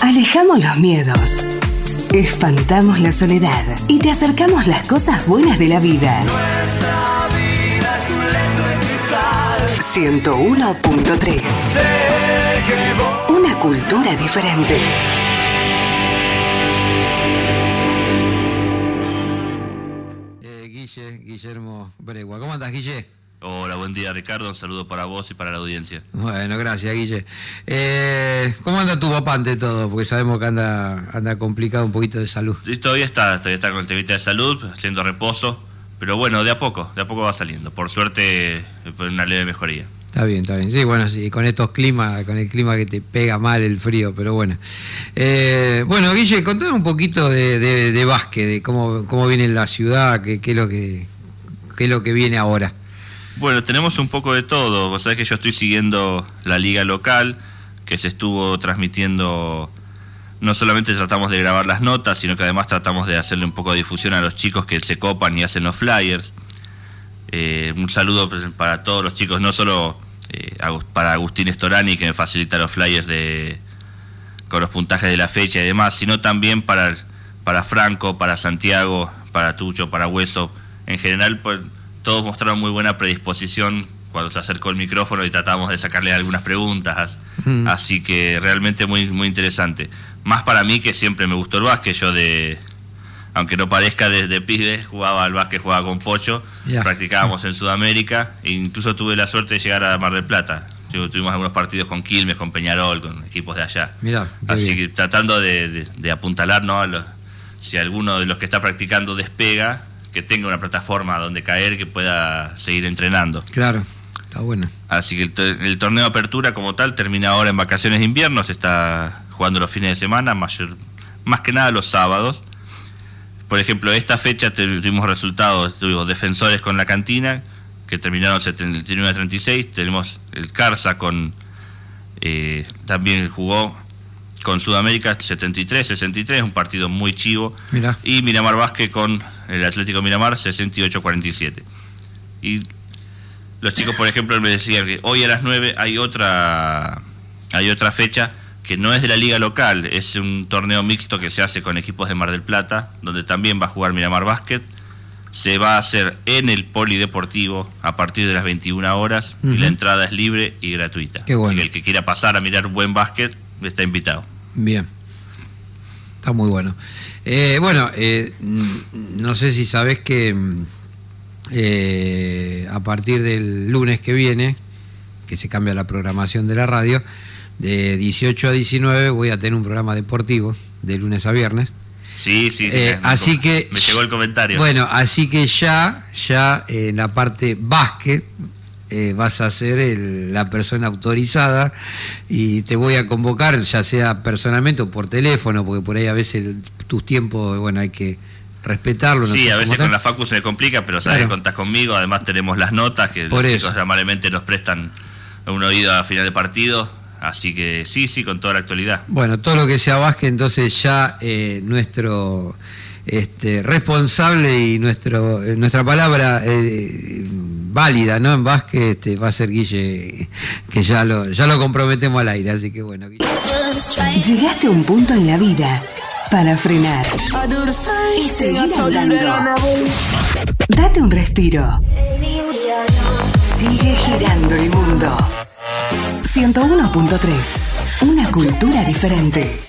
Alejamos los miedos. Espantamos la soledad y te acercamos las cosas buenas de la vida. Nuestra vida es un lecho de cristal. 101.3. Sé que vos Una cultura diferente. Eh, Guille, Guillermo Bregua. ¿Cómo andas, Guille? Hola, buen día Ricardo, un saludo para vos y para la audiencia. Bueno, gracias, Guille. Eh, ¿Cómo anda tu papá ante todo? Porque sabemos que anda, anda complicado un poquito de salud. Sí, todavía está, todavía está con el temita de salud, haciendo reposo, pero bueno, de a poco, de a poco va saliendo. Por suerte fue una leve mejoría. Está bien, está bien. Sí, bueno, sí, con estos climas, con el clima que te pega mal el frío, pero bueno. Eh, bueno, Guille, contame un poquito de, de, de básquet, de cómo, cómo viene la ciudad, qué, qué es lo que, qué es lo que viene ahora. Bueno, tenemos un poco de todo. Vos sabés que yo estoy siguiendo la liga local, que se estuvo transmitiendo. No solamente tratamos de grabar las notas, sino que además tratamos de hacerle un poco de difusión a los chicos que se copan y hacen los flyers. Eh, un saludo para todos los chicos, no solo eh, para Agustín Storani, que me facilita los flyers de, con los puntajes de la fecha y demás, sino también para, para Franco, para Santiago, para Tucho, para Hueso. En general, pues, todos mostraron muy buena predisposición cuando se acercó el micrófono y tratamos de sacarle algunas preguntas. Mm. Así que realmente muy, muy interesante. Más para mí que siempre me gustó el básquet, yo de... Aunque no parezca desde pibe, jugaba al básquet, jugaba con Pocho, practicábamos en Sudamérica e incluso tuve la suerte de llegar a Mar del Plata. Tu- Tuvimos algunos partidos con Quilmes, con Peñarol, con equipos de allá. Mirá, Así bien. que tratando de, de- de apuntalar, ¿no? a los- si alguno de los que está practicando despega, que tenga una plataforma donde caer, que pueda seguir entrenando. Claro, está bueno. Así que el, to- el torneo de apertura como tal termina ahora en vacaciones de invierno, se está jugando los fines de semana, mayor, más que nada los sábados. Por ejemplo, esta fecha tuvimos resultados, tuvimos defensores con la cantina, que terminaron 79 a 36, tenemos el Carza con, eh, también jugó con Sudamérica 73-63, un partido muy chivo, Mirá. y Miramar Vázquez con el Atlético Miramar 68-47. Y los chicos, por ejemplo, me decían que hoy a las 9 hay otra hay otra fecha que no es de la liga local, es un torneo mixto que se hace con equipos de Mar del Plata, donde también va a jugar Miramar Básquet. Se va a hacer en el Polideportivo a partir de las 21 horas y la entrada es libre y gratuita. Qué bueno. Así que el que quiera pasar a mirar buen básquet está invitado. Bien. Está muy bueno. Eh, bueno, eh, no sé si sabes que eh, a partir del lunes que viene, que se cambia la programación de la radio, de 18 a 19 voy a tener un programa deportivo de lunes a viernes. Sí, sí, sí. Eh, me- así que Me llegó el comentario. Bueno, así que ya, ya en la parte básquet eh, vas a ser el- la persona autorizada y te voy a convocar, ya sea personalmente o por teléfono, porque por ahí a veces tus tiempos, bueno, hay que respetarlo. no Sí, a veces con la facu se complica, pero sabes Claro. contás conmigo. Además tenemos las notas que Por los eso. chicos amablemente nos prestan un oído a final de partido. Así que sí, sí, con toda la actualidad. Bueno, todo lo que sea básquet, entonces ya eh, nuestro este, responsable y nuestro eh, nuestra palabra eh, válida ¿no? en básquet este, va a ser Guille, que ya lo, ya lo comprometemos al aire, así que bueno. Guille. Llegaste a un punto en la vida para frenar y seguir hablando. Date un respiro. Sigue girando el mundo. 101.3. Una cultura diferente.